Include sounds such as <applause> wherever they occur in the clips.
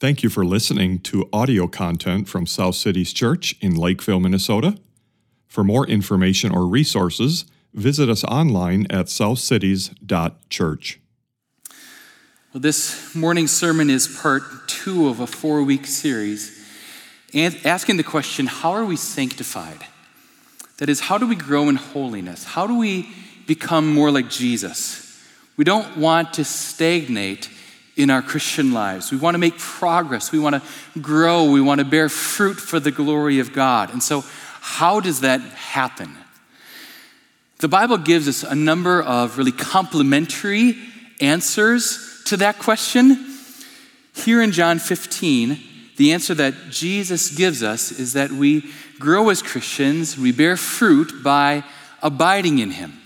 Thank you for listening to audio content from South Cities Church in Lakeville, Minnesota. For more information or resources, visit us online at southcities.church. Well, this morning's sermon is part two of a four week series asking the question how are we sanctified? That is, how do we grow in holiness? How do we become more like Jesus? We don't want to stagnate in our Christian lives. We want to make progress. We want to grow. We want to bear fruit for the glory of God. And so, how does that happen? The Bible gives us a number of really complementary answers to that question. Here in John 15, the answer that Jesus gives us is that we grow as Christians, we bear fruit by abiding in Him.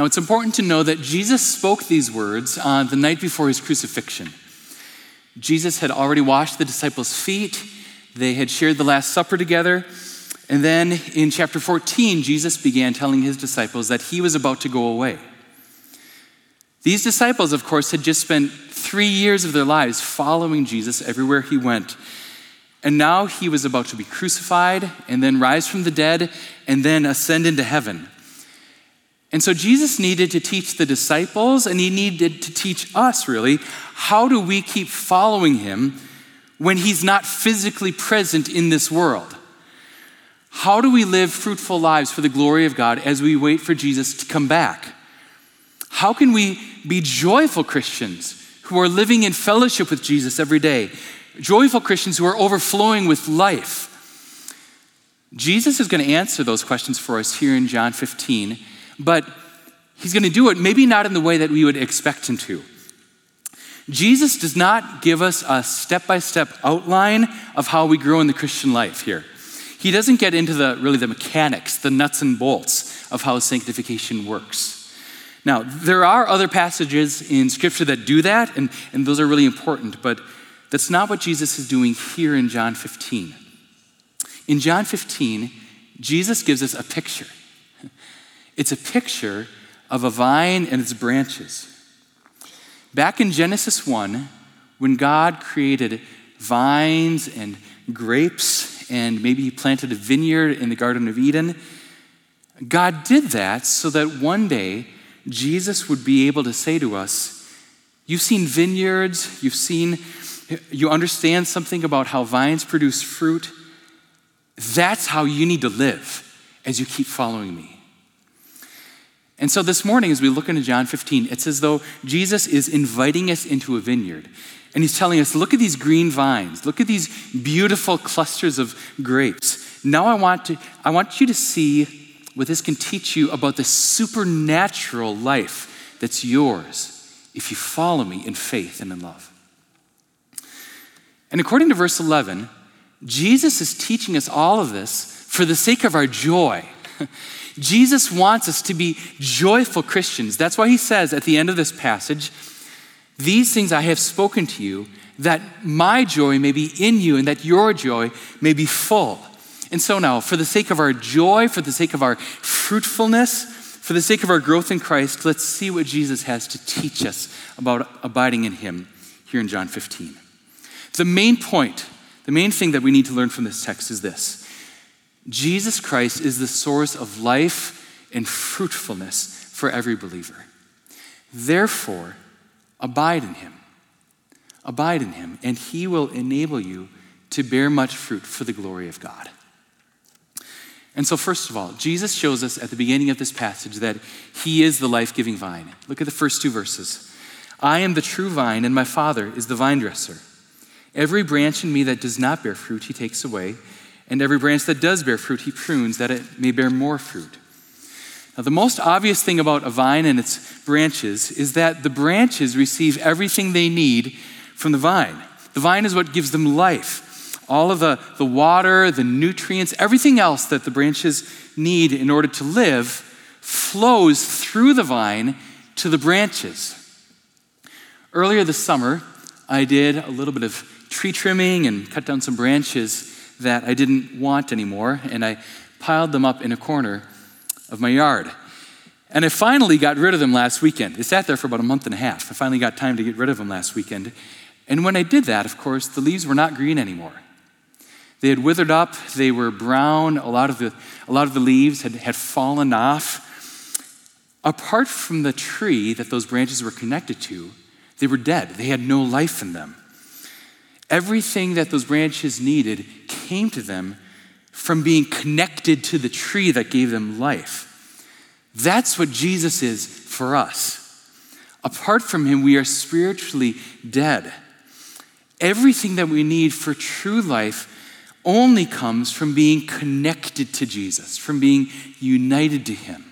Now, it's important to know that Jesus spoke these words on the night before his crucifixion. Jesus had already washed the disciples' feet, they had shared the Last Supper together. And then in chapter 14, Jesus began telling his disciples that he was about to go away. These disciples, of course, had just spent three years of their lives following Jesus everywhere he went. And now he was about to be crucified and then rise from the dead and then ascend into heaven. And so Jesus needed to teach the disciples and he needed to teach us, really, how do we keep following him when he's not physically present in this world? How do we live fruitful lives for the glory of God as we wait for Jesus to come back? How can we be joyful Christians who are living in fellowship with Jesus every day? Joyful Christians who are overflowing with life. Jesus is going to answer those questions for us here in John 15 but he's going to do it maybe not in the way that we would expect him to. Jesus does not give us a step by step outline of how we grow in the Christian life here. He doesn't get into the really the mechanics, the nuts and bolts of how sanctification works. Now, there are other passages in Scripture that do that, and, and those are really important, but that's not what Jesus is doing here in John 15. In John 15, Jesus gives us a picture. It's a picture of a vine and its branches. Back in Genesis 1, when God created vines and grapes, and maybe He planted a vineyard in the Garden of Eden, God did that so that one day Jesus would be able to say to us, You've seen vineyards, you've seen, you understand something about how vines produce fruit. That's how you need to live as you keep following me. And so this morning, as we look into John 15, it's as though Jesus is inviting us into a vineyard. And he's telling us, look at these green vines, look at these beautiful clusters of grapes. Now I want, to, I want you to see what this can teach you about the supernatural life that's yours if you follow me in faith and in love. And according to verse 11, Jesus is teaching us all of this for the sake of our joy. <laughs> Jesus wants us to be joyful Christians. That's why he says at the end of this passage, These things I have spoken to you, that my joy may be in you and that your joy may be full. And so now, for the sake of our joy, for the sake of our fruitfulness, for the sake of our growth in Christ, let's see what Jesus has to teach us about abiding in him here in John 15. The main point, the main thing that we need to learn from this text is this Jesus Christ is the source of life and fruitfulness for every believer. Therefore, abide in him. Abide in him, and he will enable you to bear much fruit for the glory of God. And so, first of all, Jesus shows us at the beginning of this passage that he is the life giving vine. Look at the first two verses. I am the true vine, and my Father is the vine dresser. Every branch in me that does not bear fruit, he takes away and every branch that does bear fruit, he prunes that it may bear more fruit. Now, the most obvious thing about a vine and its branches is that the branches receive everything they need from the vine. The vine is what gives them life. All of the, the water, the nutrients, everything else that the branches need in order to live flows through the vine to the branches. Earlier this summer, I did a little bit of tree trimming and cut down some branches that I didn't want anymore, and I piled them up in a corner of my yard. And I finally got rid of them last weekend. They sat there for about a month and a half. I finally got time to get rid of them last weekend. And when I did that, of course, the leaves were not green anymore. They had withered up, they were brown, a lot of the, a lot of the leaves had, had fallen off. Apart from the tree that those branches were connected to, they were dead. They had no life in them. Everything that those branches needed came to them from being connected to the tree that gave them life. That's what Jesus is for us. Apart from him, we are spiritually dead. Everything that we need for true life only comes from being connected to Jesus, from being united to him.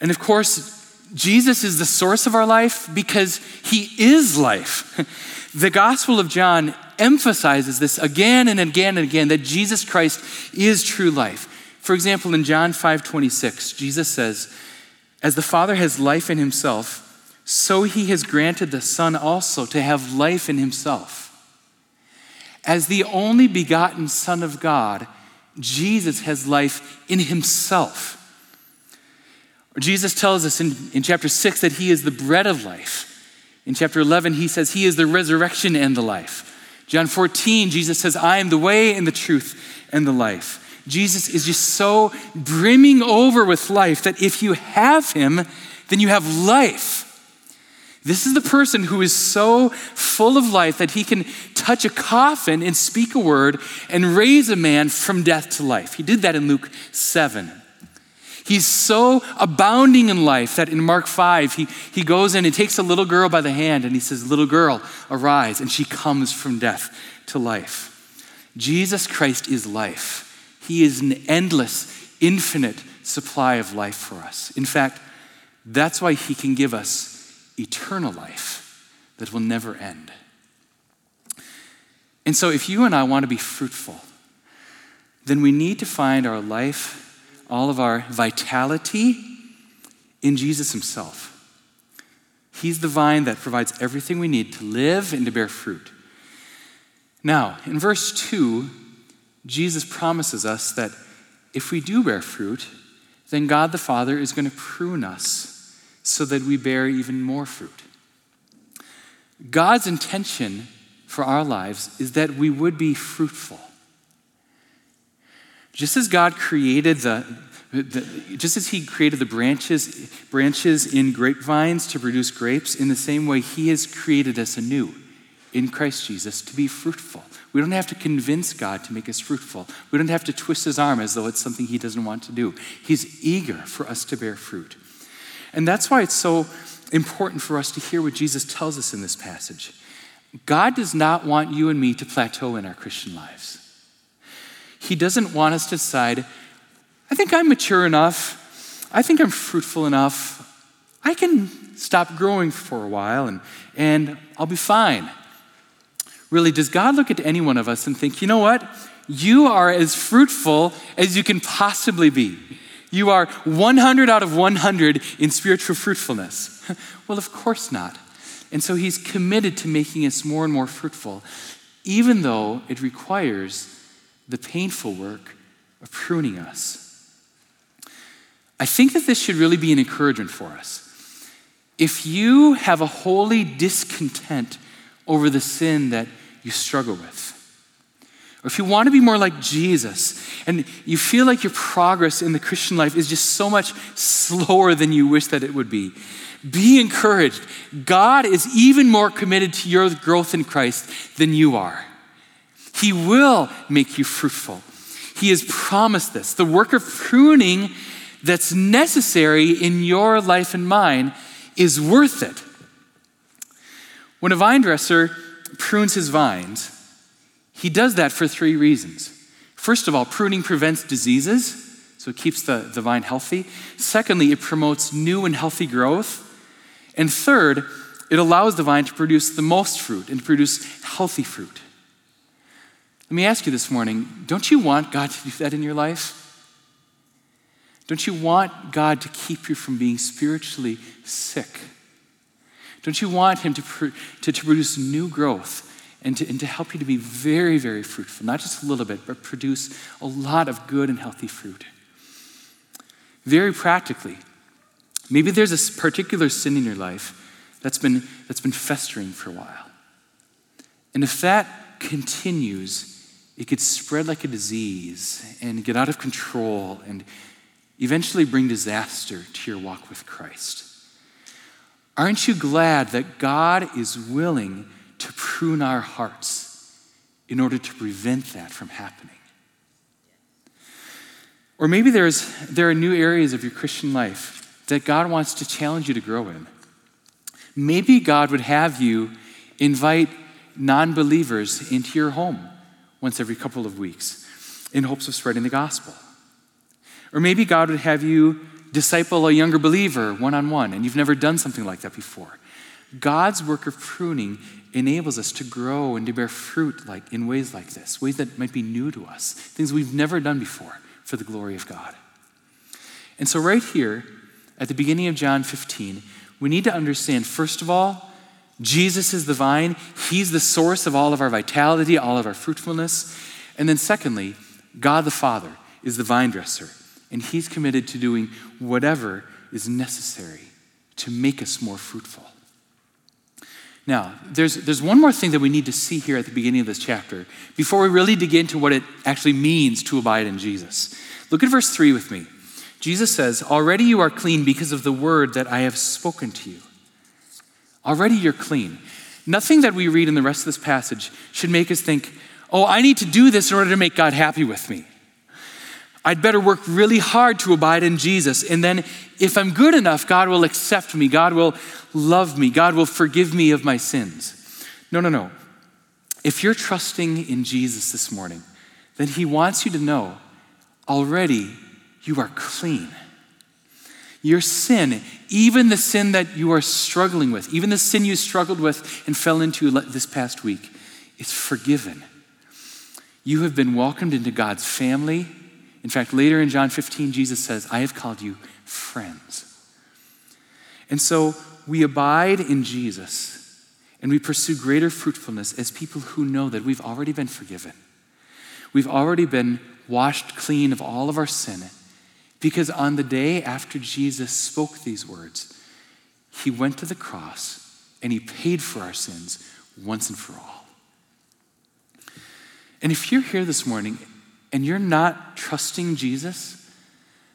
And of course, Jesus is the source of our life because he is life. <laughs> the Gospel of John emphasizes this again and again and again that Jesus Christ is true life. For example, in John 5:26, Jesus says, "As the Father has life in himself, so he has granted the Son also to have life in himself." As the only begotten Son of God, Jesus has life in himself. Jesus tells us in, in chapter 6 that he is the bread of life. In chapter 11, he says he is the resurrection and the life. John 14, Jesus says, I am the way and the truth and the life. Jesus is just so brimming over with life that if you have him, then you have life. This is the person who is so full of life that he can touch a coffin and speak a word and raise a man from death to life. He did that in Luke 7. He's so abounding in life that in Mark 5, he, he goes in and takes a little girl by the hand and he says, Little girl, arise. And she comes from death to life. Jesus Christ is life. He is an endless, infinite supply of life for us. In fact, that's why he can give us eternal life that will never end. And so, if you and I want to be fruitful, then we need to find our life, all of our vitality in Jesus Himself. He's the vine that provides everything we need to live and to bear fruit. Now, in verse 2, Jesus promises us that if we do bear fruit, then God the Father is going to prune us so that we bear even more fruit. God's intention for our lives is that we would be fruitful. Just as God created the, the, just as he created the branches branches in grapevines to produce grapes in the same way he has created us anew in Christ Jesus to be fruitful. We don't have to convince God to make us fruitful. We don't have to twist his arm as though it's something he doesn't want to do. He's eager for us to bear fruit. And that's why it's so important for us to hear what Jesus tells us in this passage. God does not want you and me to plateau in our Christian lives. He doesn't want us to decide, I think I'm mature enough, I think I'm fruitful enough, I can stop growing for a while and, and I'll be fine. Really, does God look at any one of us and think, you know what? You are as fruitful as you can possibly be. You are 100 out of 100 in spiritual fruitfulness. <laughs> well, of course not. And so he's committed to making us more and more fruitful, even though it requires the painful work of pruning us. I think that this should really be an encouragement for us. If you have a holy discontent over the sin that you struggle with, or if you want to be more like Jesus and you feel like your progress in the Christian life is just so much slower than you wish that it would be, be encouraged. God is even more committed to your growth in Christ than you are. He will make you fruitful. He has promised this. The work of pruning that's necessary in your life and mine is worth it. When a vine dresser prunes his vines, he does that for three reasons. First of all, pruning prevents diseases, so it keeps the, the vine healthy. Secondly, it promotes new and healthy growth. And third, it allows the vine to produce the most fruit and to produce healthy fruit. Let me ask you this morning don't you want God to do that in your life? Don't you want God to keep you from being spiritually sick? Don't you want Him to, to, to produce new growth and to, and to help you to be very, very fruitful, not just a little bit, but produce a lot of good and healthy fruit. Very practically, maybe there's a particular sin in your life that's been, that's been festering for a while. And if that continues, it could spread like a disease and get out of control and eventually bring disaster to your walk with Christ. Aren't you glad that God is willing to prune our hearts in order to prevent that from happening? Or maybe there's, there are new areas of your Christian life that God wants to challenge you to grow in. Maybe God would have you invite non believers into your home once every couple of weeks in hopes of spreading the gospel. Or maybe God would have you disciple a younger believer one on one, and you've never done something like that before. God's work of pruning enables us to grow and to bear fruit like in ways like this, ways that might be new to us, things we've never done before for the glory of God. And so right here at the beginning of John 15, we need to understand first of all Jesus is the vine, He's the source of all of our vitality, all of our fruitfulness. And then, secondly, God the Father is the vine dresser, and He's committed to doing whatever is necessary to make us more fruitful. Now, there's, there's one more thing that we need to see here at the beginning of this chapter before we really dig into what it actually means to abide in Jesus. Look at verse 3 with me. Jesus says, Already you are clean because of the word that I have spoken to you. Already you're clean. Nothing that we read in the rest of this passage should make us think, oh, I need to do this in order to make God happy with me. I'd better work really hard to abide in Jesus. And then, if I'm good enough, God will accept me. God will love me. God will forgive me of my sins. No, no, no. If you're trusting in Jesus this morning, then He wants you to know already you are clean. Your sin, even the sin that you are struggling with, even the sin you struggled with and fell into this past week, is forgiven. You have been welcomed into God's family. In fact, later in John 15, Jesus says, I have called you friends. And so we abide in Jesus and we pursue greater fruitfulness as people who know that we've already been forgiven. We've already been washed clean of all of our sin because on the day after Jesus spoke these words, he went to the cross and he paid for our sins once and for all. And if you're here this morning and you're not trusting Jesus,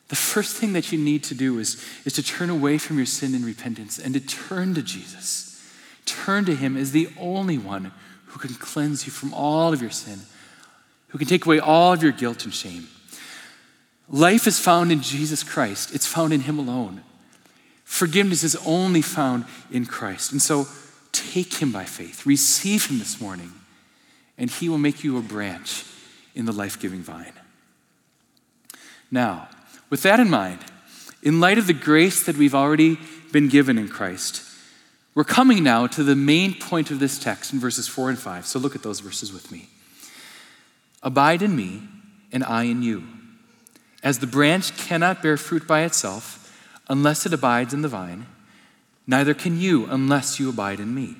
the first thing that you need to do is, is to turn away from your sin and repentance and to turn to Jesus. Turn to him as the only one who can cleanse you from all of your sin, who can take away all of your guilt and shame. Life is found in Jesus Christ, it's found in Him alone. Forgiveness is only found in Christ. And so take Him by faith, receive Him this morning, and He will make you a branch in the life giving vine. Now, with that in mind, in light of the grace that we've already been given in Christ, we're coming now to the main point of this text in verses 4 and 5. So look at those verses with me. Abide in me, and I in you. As the branch cannot bear fruit by itself unless it abides in the vine, neither can you unless you abide in me.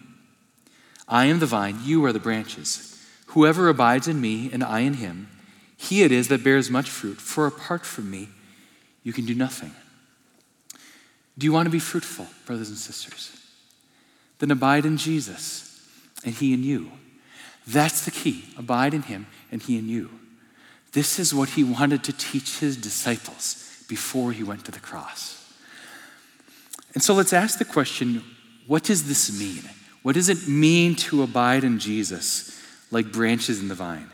I am the vine, you are the branches. Whoever abides in me and I in him, he it is that bears much fruit, for apart from me, you can do nothing. Do you want to be fruitful, brothers and sisters? Then abide in Jesus and he in you. That's the key. Abide in him and he in you. This is what he wanted to teach his disciples before he went to the cross. And so let's ask the question what does this mean? What does it mean to abide in Jesus like branches in the vine?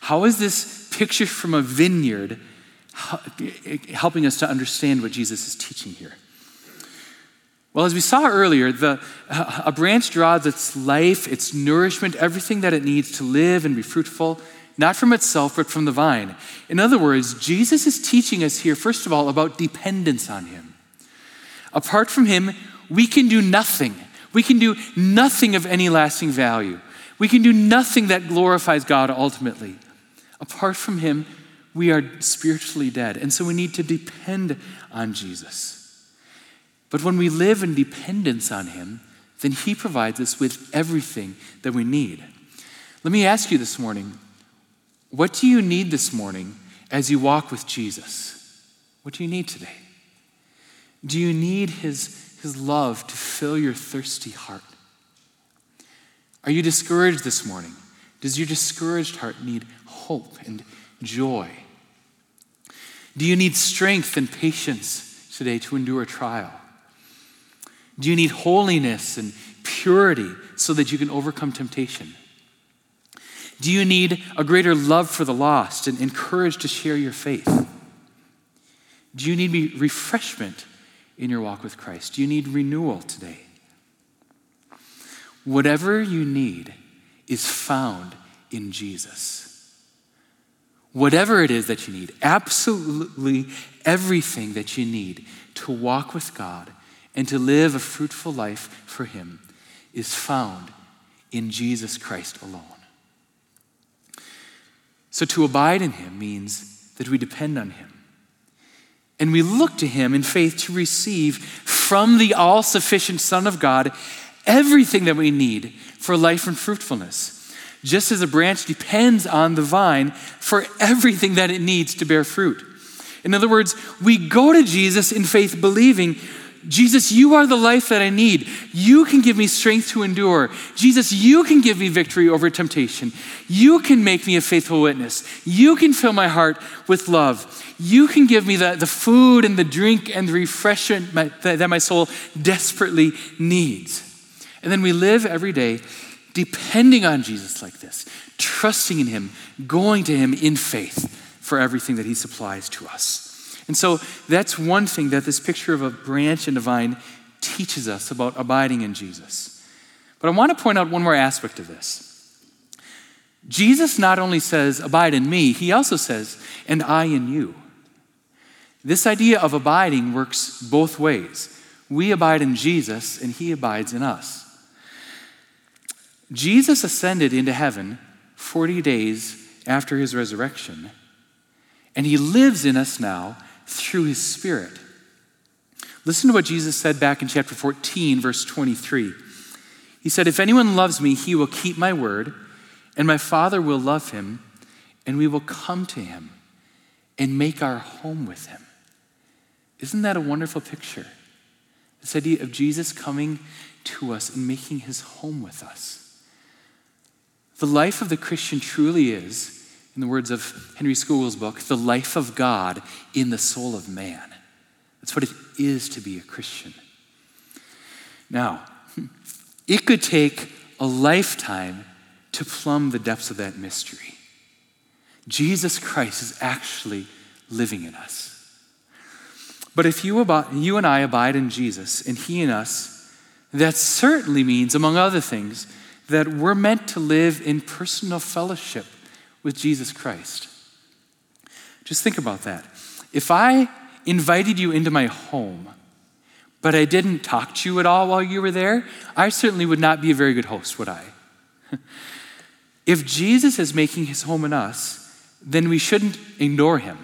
How is this picture from a vineyard helping us to understand what Jesus is teaching here? Well, as we saw earlier, the, a branch draws its life, its nourishment, everything that it needs to live and be fruitful not from itself, but from the vine. In other words, Jesus is teaching us here, first of all, about dependence on Him. Apart from Him, we can do nothing. We can do nothing of any lasting value. We can do nothing that glorifies God ultimately. Apart from Him, we are spiritually dead. And so we need to depend on Jesus. But when we live in dependence on Him, then He provides us with everything that we need. Let me ask you this morning what do you need this morning as you walk with Jesus? What do you need today? Do you need his, his love to fill your thirsty heart? Are you discouraged this morning? Does your discouraged heart need hope and joy? Do you need strength and patience today to endure a trial? Do you need holiness and purity so that you can overcome temptation? Do you need a greater love for the lost and, and courage to share your faith? Do you need refreshment in your walk with Christ? Do you need renewal today? Whatever you need is found in Jesus. Whatever it is that you need, absolutely everything that you need to walk with God and to live a fruitful life for Him is found in Jesus Christ alone. So to abide in Him means that we depend on Him. And we look to Him in faith to receive from the all sufficient Son of God everything that we need for life and fruitfulness. Just as a branch depends on the vine for everything that it needs to bear fruit. In other words, we go to Jesus in faith, believing, Jesus, you are the life that I need. You can give me strength to endure. Jesus, you can give me victory over temptation. You can make me a faithful witness. You can fill my heart with love. You can give me the, the food and the drink and the refreshment my, that, that my soul desperately needs. And then we live every day depending on Jesus like this, trusting in Him, going to Him in faith for everything that He supplies to us. And so that's one thing that this picture of a branch and a vine teaches us about abiding in Jesus. But I want to point out one more aspect of this. Jesus not only says, Abide in me, he also says, And I in you. This idea of abiding works both ways. We abide in Jesus, and he abides in us. Jesus ascended into heaven 40 days after his resurrection, and he lives in us now through his Spirit. Listen to what Jesus said back in chapter 14, verse 23. He said, If anyone loves me, he will keep my word, and my Father will love him, and we will come to him and make our home with him. Isn't that a wonderful picture? This idea of Jesus coming to us and making his home with us. The life of the Christian truly is, in the words of Henry Scougal's book, the life of God in the soul of man. That's what it is to be a Christian. Now, it could take a lifetime to plumb the depths of that mystery. Jesus Christ is actually living in us. But if you, you and I abide in Jesus and He in us, that certainly means, among other things, that we're meant to live in personal fellowship with Jesus Christ. Just think about that. If I invited you into my home, but I didn't talk to you at all while you were there, I certainly would not be a very good host, would I? <laughs> if Jesus is making his home in us, then we shouldn't ignore him.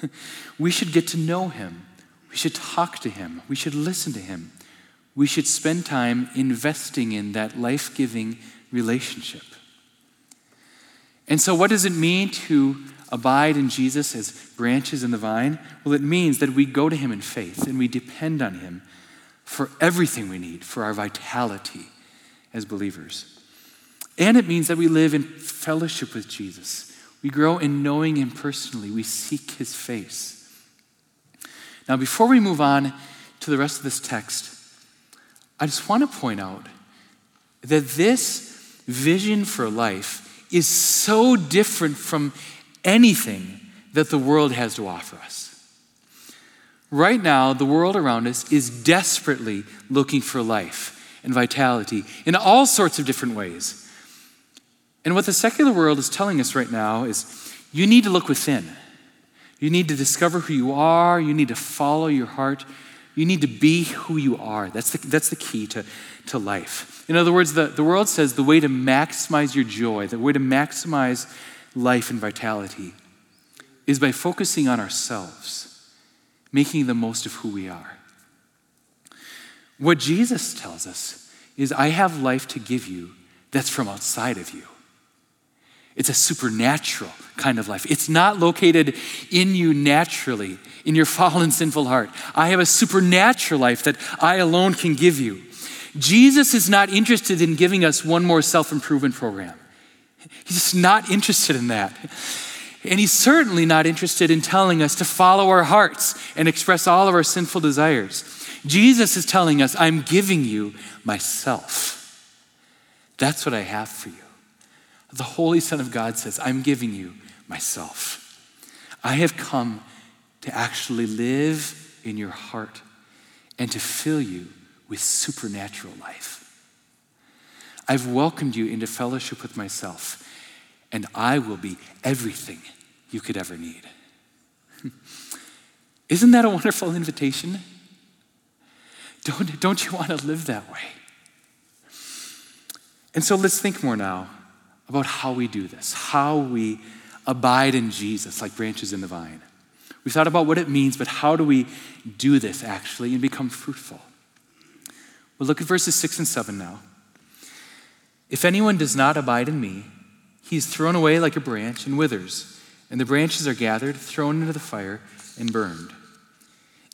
<laughs> we should get to know him. We should talk to him. We should listen to him we should spend time investing in that life giving relationship. And so, what does it mean to abide in Jesus as branches in the vine? Well, it means that we go to Him in faith and we depend on Him for everything we need, for our vitality as believers. And it means that we live in fellowship with Jesus. We grow in knowing Him personally, we seek His face. Now, before we move on to the rest of this text, I just want to point out that this vision for life is so different from anything that the world has to offer us. Right now, the world around us is desperately looking for life and vitality in all sorts of different ways. And what the secular world is telling us right now is you need to look within. You need to discover who you are. You need to follow your heart. You need to be who you are. That's the, that's the key to, to life. In other words, the, the world says the way to maximize your joy, the way to maximize life and vitality is by focusing on ourselves, making the most of who we are. What Jesus tells us is, I have life to give you that's from outside of you. It's a supernatural kind of life. It's not located in you naturally, in your <laughs> fallen, sinful heart. I have a supernatural life that I alone can give you. Jesus is not interested in giving us one more self improvement program. He's just not interested in that. And he's certainly not interested in telling us to follow our hearts and express all of our sinful desires. Jesus is telling us, I'm giving you myself. That's what I have for you. The Holy Son of God says, I'm giving you myself. I have come to actually live in your heart and to fill you with supernatural life. I've welcomed you into fellowship with myself, and I will be everything you could ever need. <laughs> Isn't that a wonderful invitation? Don't, don't you want to live that way? And so let's think more now about how we do this, how we abide in Jesus like branches in the vine. We've thought about what it means, but how do we do this actually and become fruitful? Well, look at verses 6 and 7 now. If anyone does not abide in me, he is thrown away like a branch and withers, and the branches are gathered, thrown into the fire, and burned.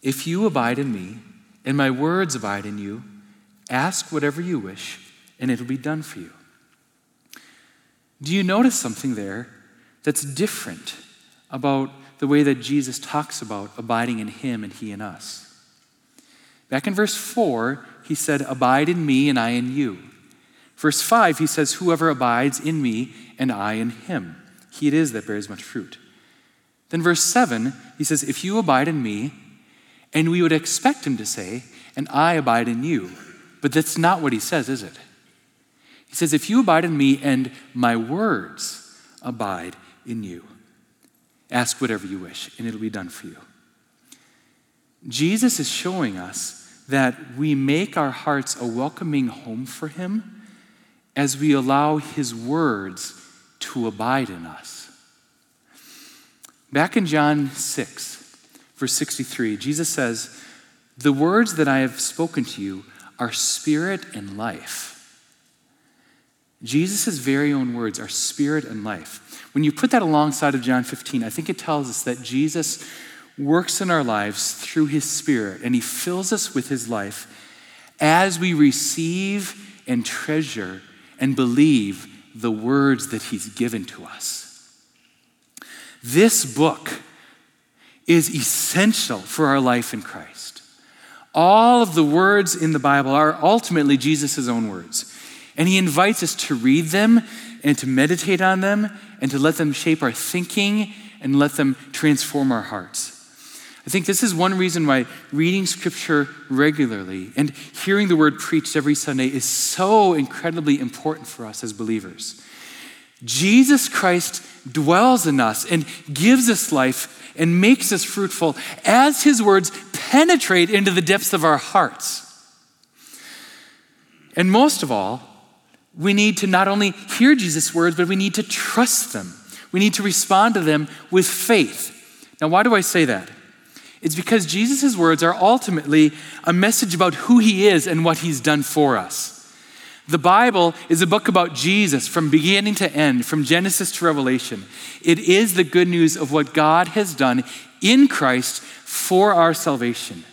If you abide in me, and my words abide in you, ask whatever you wish, and it'll be done for you. Do you notice something there that's different about the way that Jesus talks about abiding in him and he in us? Back in verse 4, he said, Abide in me and I in you. Verse 5, he says, Whoever abides in me and I in him, he it is that bears much fruit. Then verse 7, he says, If you abide in me, and we would expect him to say, And I abide in you. But that's not what he says, is it? He says, If you abide in me and my words abide in you, ask whatever you wish, and it'll be done for you. Jesus is showing us that we make our hearts a welcoming home for him as we allow his words to abide in us. Back in John 6, verse 63, Jesus says, The words that I have spoken to you are spirit and life. Jesus' very own words are spirit and life. When you put that alongside of John 15, I think it tells us that Jesus works in our lives through his spirit and he fills us with his life as we receive and treasure and believe the words that he's given to us. This book is essential for our life in Christ. All of the words in the Bible are ultimately Jesus' own words. And he invites us to read them and to meditate on them and to let them shape our thinking and let them transform our hearts. I think this is one reason why reading scripture regularly and hearing the word preached every Sunday is so incredibly important for us as believers. Jesus Christ dwells in us and gives us life and makes us fruitful as his words penetrate into the depths of our hearts. And most of all, we need to not only hear Jesus' words, but we need to trust them. We need to respond to them with faith. Now, why do I say that? It's because Jesus' words are ultimately a message about who he is and what he's done for us. The Bible is a book about Jesus from beginning to end, from Genesis to Revelation. It is the good news of what God has done in Christ for our salvation.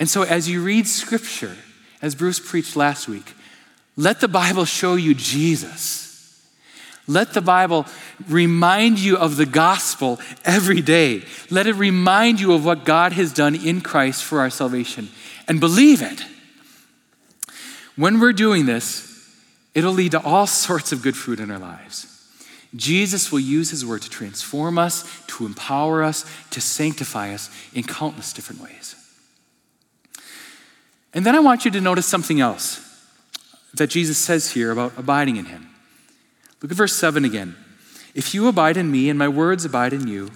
And so, as you read Scripture, as Bruce preached last week, let the Bible show you Jesus. Let the Bible remind you of the gospel every day. Let it remind you of what God has done in Christ for our salvation. And believe it. When we're doing this, it'll lead to all sorts of good fruit in our lives. Jesus will use his word to transform us, to empower us, to sanctify us in countless different ways. And then I want you to notice something else that Jesus says here about abiding in him. Look at verse 7 again. If you abide in me and my words abide in you,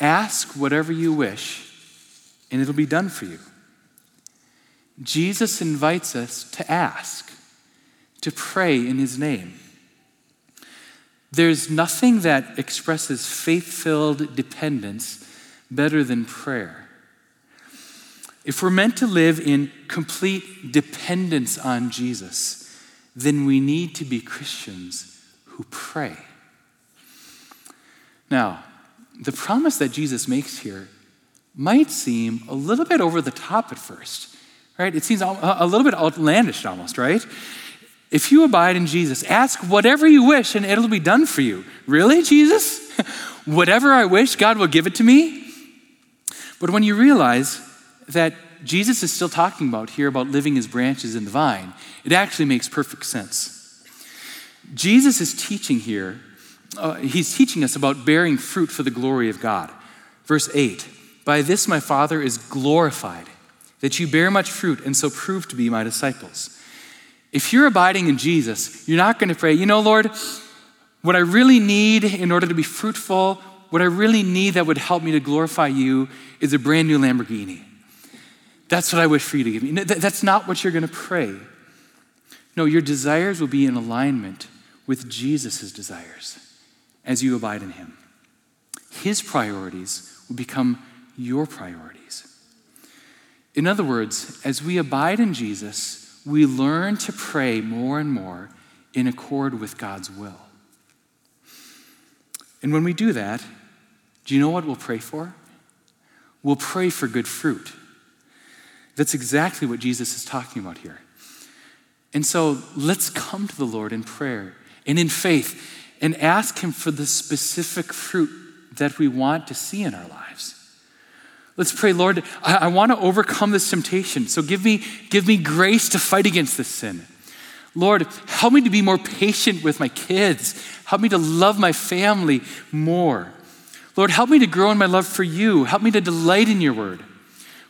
ask whatever you wish, and it'll be done for you. Jesus invites us to ask, to pray in his name. There's nothing that expresses faith filled dependence better than prayer. If we're meant to live in complete dependence on Jesus, then we need to be Christians who pray. Now, the promise that Jesus makes here might seem a little bit over the top at first, right? It seems a little bit outlandish almost, right? If you abide in Jesus, ask whatever you wish and it'll be done for you. Really, Jesus? <laughs> whatever I wish, God will give it to me? But when you realize that Jesus is still talking about here about living as branches in the vine, it actually makes perfect sense. Jesus is teaching here, uh, he's teaching us about bearing fruit for the glory of God. Verse 8 By this my Father is glorified, that you bear much fruit and so prove to be my disciples. If you're abiding in Jesus, you're not going to pray, you know, Lord, what I really need in order to be fruitful, what I really need that would help me to glorify you is a brand new Lamborghini. That's what I wish for you to give me. That's not what you're going to pray. No, your desires will be in alignment with Jesus' desires as you abide in him. His priorities will become your priorities. In other words, as we abide in Jesus, we learn to pray more and more in accord with God's will. And when we do that, do you know what we'll pray for? We'll pray for good fruit. That's exactly what Jesus is talking about here. And so let's come to the Lord in prayer and in faith and ask Him for the specific fruit that we want to see in our lives. Let's pray, Lord, I, I want to overcome this temptation. So give me, give me grace to fight against this sin. Lord, help me to be more patient with my kids. Help me to love my family more. Lord, help me to grow in my love for you. Help me to delight in your word.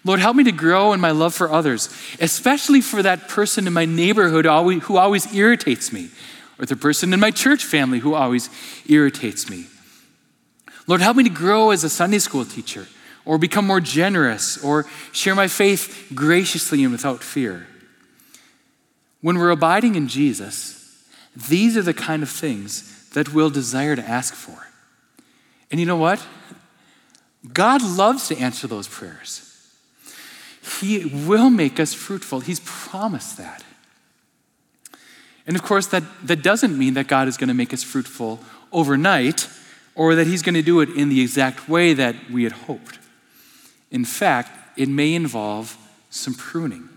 Lord, help me to grow in my love for others, especially for that person in my neighborhood who always irritates me, or the person in my church family who always irritates me. Lord, help me to grow as a Sunday school teacher, or become more generous, or share my faith graciously and without fear. When we're abiding in Jesus, these are the kind of things that we'll desire to ask for. And you know what? God loves to answer those prayers. He will make us fruitful. He's promised that. And of course, that, that doesn't mean that God is going to make us fruitful overnight or that He's going to do it in the exact way that we had hoped. In fact, it may involve some pruning.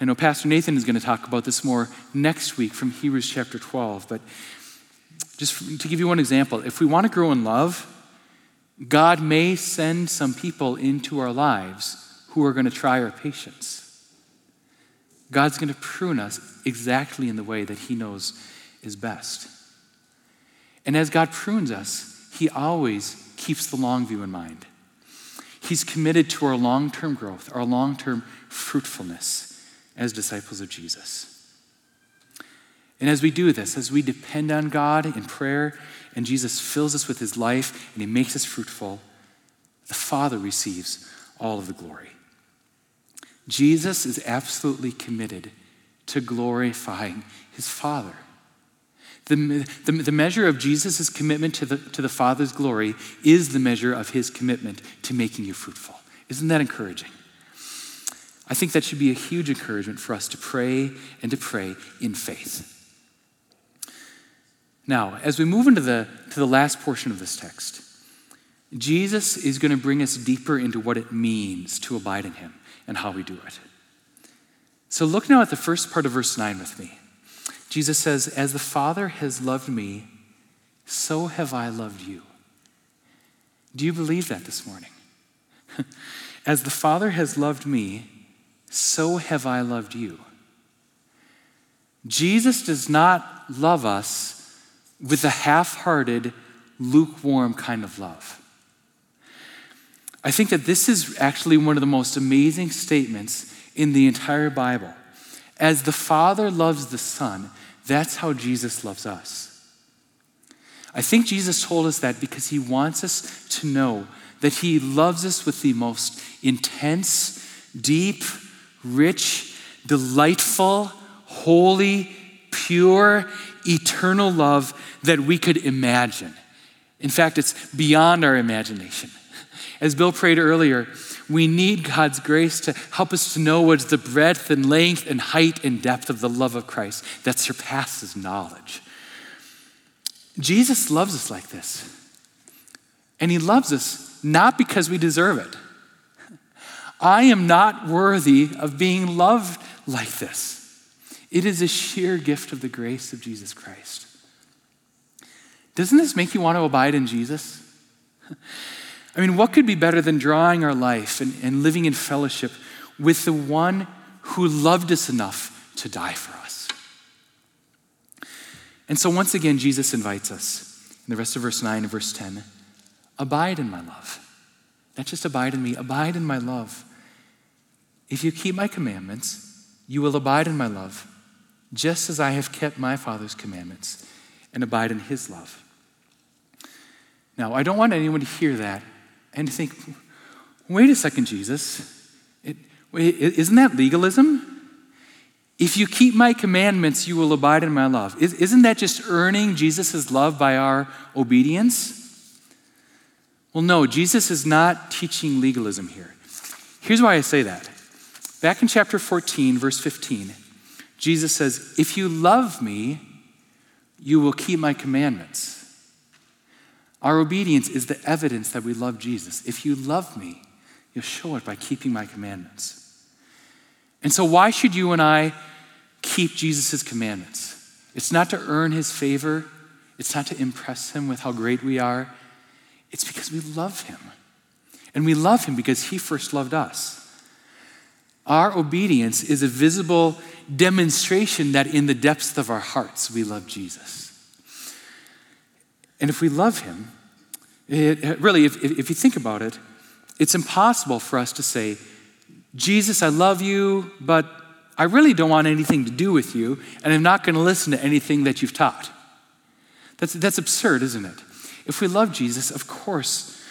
I know Pastor Nathan is going to talk about this more next week from Hebrews chapter 12, but just to give you one example, if we want to grow in love, God may send some people into our lives who are going to try our patience. God's going to prune us exactly in the way that He knows is best. And as God prunes us, He always keeps the long view in mind. He's committed to our long term growth, our long term fruitfulness as disciples of Jesus. And as we do this, as we depend on God in prayer, and Jesus fills us with His life and He makes us fruitful, the Father receives all of the glory. Jesus is absolutely committed to glorifying his Father. The, the, the measure of Jesus' commitment to the, to the Father's glory is the measure of his commitment to making you fruitful. Isn't that encouraging? I think that should be a huge encouragement for us to pray and to pray in faith. Now, as we move into the, to the last portion of this text, Jesus is going to bring us deeper into what it means to abide in him and how we do it. So look now at the first part of verse 9 with me. Jesus says, As the Father has loved me, so have I loved you. Do you believe that this morning? <laughs> As the Father has loved me, so have I loved you. Jesus does not love us with a half hearted, lukewarm kind of love. I think that this is actually one of the most amazing statements in the entire Bible. As the Father loves the Son, that's how Jesus loves us. I think Jesus told us that because he wants us to know that he loves us with the most intense, deep, rich, delightful, holy, pure, eternal love that we could imagine. In fact, it's beyond our imagination. As Bill prayed earlier, we need God's grace to help us to know what's the breadth and length and height and depth of the love of Christ that surpasses knowledge. Jesus loves us like this. And he loves us not because we deserve it. I am not worthy of being loved like this. It is a sheer gift of the grace of Jesus Christ. Doesn't this make you want to abide in Jesus? I mean, what could be better than drawing our life and, and living in fellowship with the one who loved us enough to die for us? And so, once again, Jesus invites us in the rest of verse 9 and verse 10 abide in my love. Not just abide in me, abide in my love. If you keep my commandments, you will abide in my love, just as I have kept my Father's commandments and abide in his love. Now, I don't want anyone to hear that and think, wait a second, Jesus. isn't that legalism? If you keep my commandments, you will abide in my love. Isn't that just earning Jesus' love by our obedience? Well, no, Jesus is not teaching legalism here. Here's why I say that. Back in chapter 14, verse 15, Jesus says, If you love me, you will keep my commandments. Our obedience is the evidence that we love Jesus. If you love me, you'll show it by keeping my commandments. And so, why should you and I keep Jesus' commandments? It's not to earn his favor, it's not to impress him with how great we are. It's because we love him. And we love him because he first loved us. Our obedience is a visible demonstration that in the depths of our hearts we love Jesus. And if we love him, it, really, if, if you think about it, it's impossible for us to say, Jesus, I love you, but I really don't want anything to do with you, and I'm not going to listen to anything that you've taught. That's, that's absurd, isn't it? If we love Jesus, of course,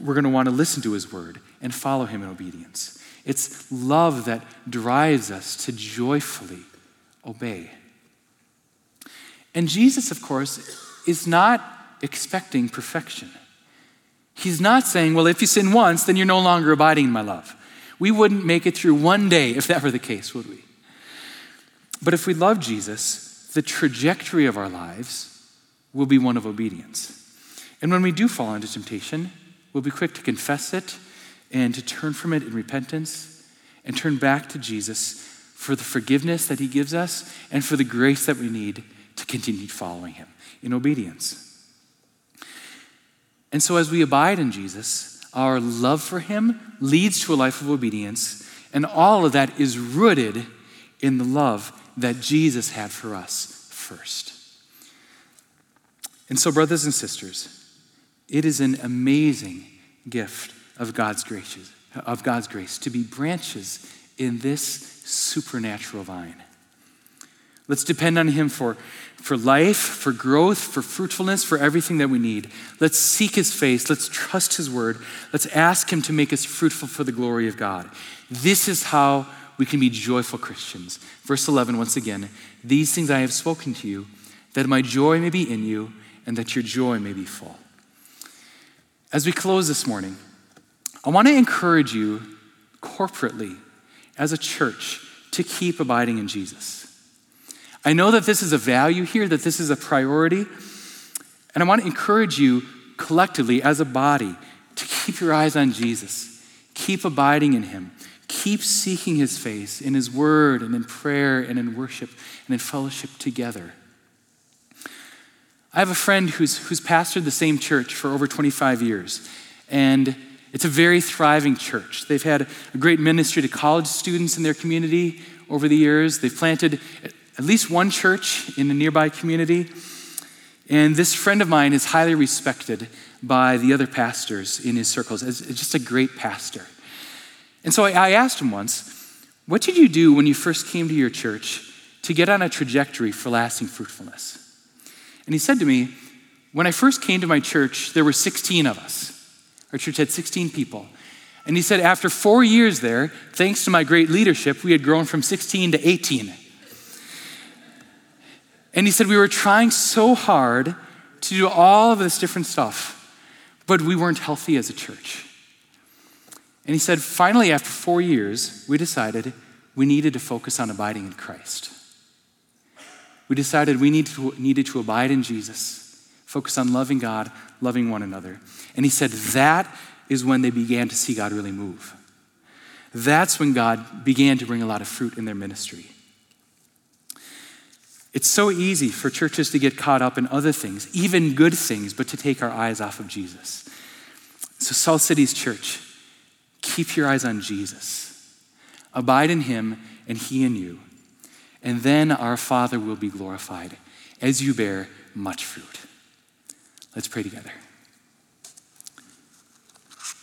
we're going to want to listen to his word and follow him in obedience. It's love that drives us to joyfully obey. And Jesus, of course, is not expecting perfection. He's not saying, well, if you sin once, then you're no longer abiding in my love. We wouldn't make it through one day if that were the case, would we? But if we love Jesus, the trajectory of our lives will be one of obedience. And when we do fall into temptation, we'll be quick to confess it and to turn from it in repentance and turn back to Jesus for the forgiveness that he gives us and for the grace that we need to continue following him in obedience. And so, as we abide in Jesus, our love for him leads to a life of obedience, and all of that is rooted in the love that Jesus had for us first. And so, brothers and sisters, it is an amazing gift of God's grace, of God's grace to be branches in this supernatural vine. Let's depend on Him for, for life, for growth, for fruitfulness, for everything that we need. Let's seek His face. Let's trust His word. Let's ask Him to make us fruitful for the glory of God. This is how we can be joyful Christians. Verse 11, once again, these things I have spoken to you, that my joy may be in you and that your joy may be full. As we close this morning, I want to encourage you corporately as a church to keep abiding in Jesus. I know that this is a value here, that this is a priority. And I want to encourage you collectively as a body to keep your eyes on Jesus, keep abiding in Him, keep seeking His face in His word and in prayer and in worship and in fellowship together. I have a friend who's, who's pastored the same church for over 25 years, and it's a very thriving church. They've had a great ministry to college students in their community over the years. They've planted at least one church in a nearby community. And this friend of mine is highly respected by the other pastors in his circles as just a great pastor. And so I asked him once, What did you do when you first came to your church to get on a trajectory for lasting fruitfulness? And he said to me, When I first came to my church, there were 16 of us. Our church had 16 people. And he said, After four years there, thanks to my great leadership, we had grown from 16 to 18. And he said, We were trying so hard to do all of this different stuff, but we weren't healthy as a church. And he said, Finally, after four years, we decided we needed to focus on abiding in Christ. We decided we needed to, needed to abide in Jesus, focus on loving God, loving one another. And he said that is when they began to see God really move. that's when God began to bring a lot of fruit in their ministry. It's so easy for churches to get caught up in other things, even good things, but to take our eyes off of Jesus. So, South City's Church, keep your eyes on Jesus. Abide in him, and he in you. And then our Father will be glorified as you bear much fruit. Let's pray together.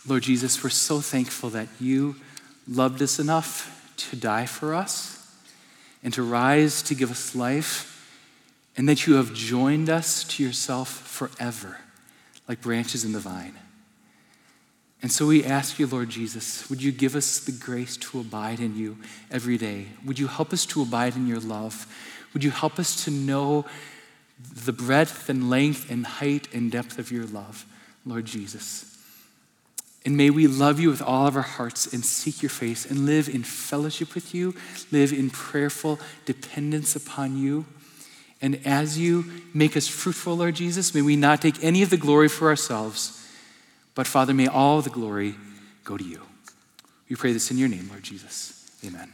Lord Jesus, we're so thankful that you loved us enough to die for us and to rise to give us life, and that you have joined us to yourself forever, like branches in the vine. And so we ask you, Lord Jesus, would you give us the grace to abide in you every day? Would you help us to abide in your love? Would you help us to know the breadth and length and height and depth of your love, Lord Jesus? And may we love you with all of our hearts and seek your face and live in fellowship with you, live in prayerful dependence upon you. And as you make us fruitful, Lord Jesus, may we not take any of the glory for ourselves, but Father, may all the glory go to you. We pray this in your name, Lord Jesus. Amen.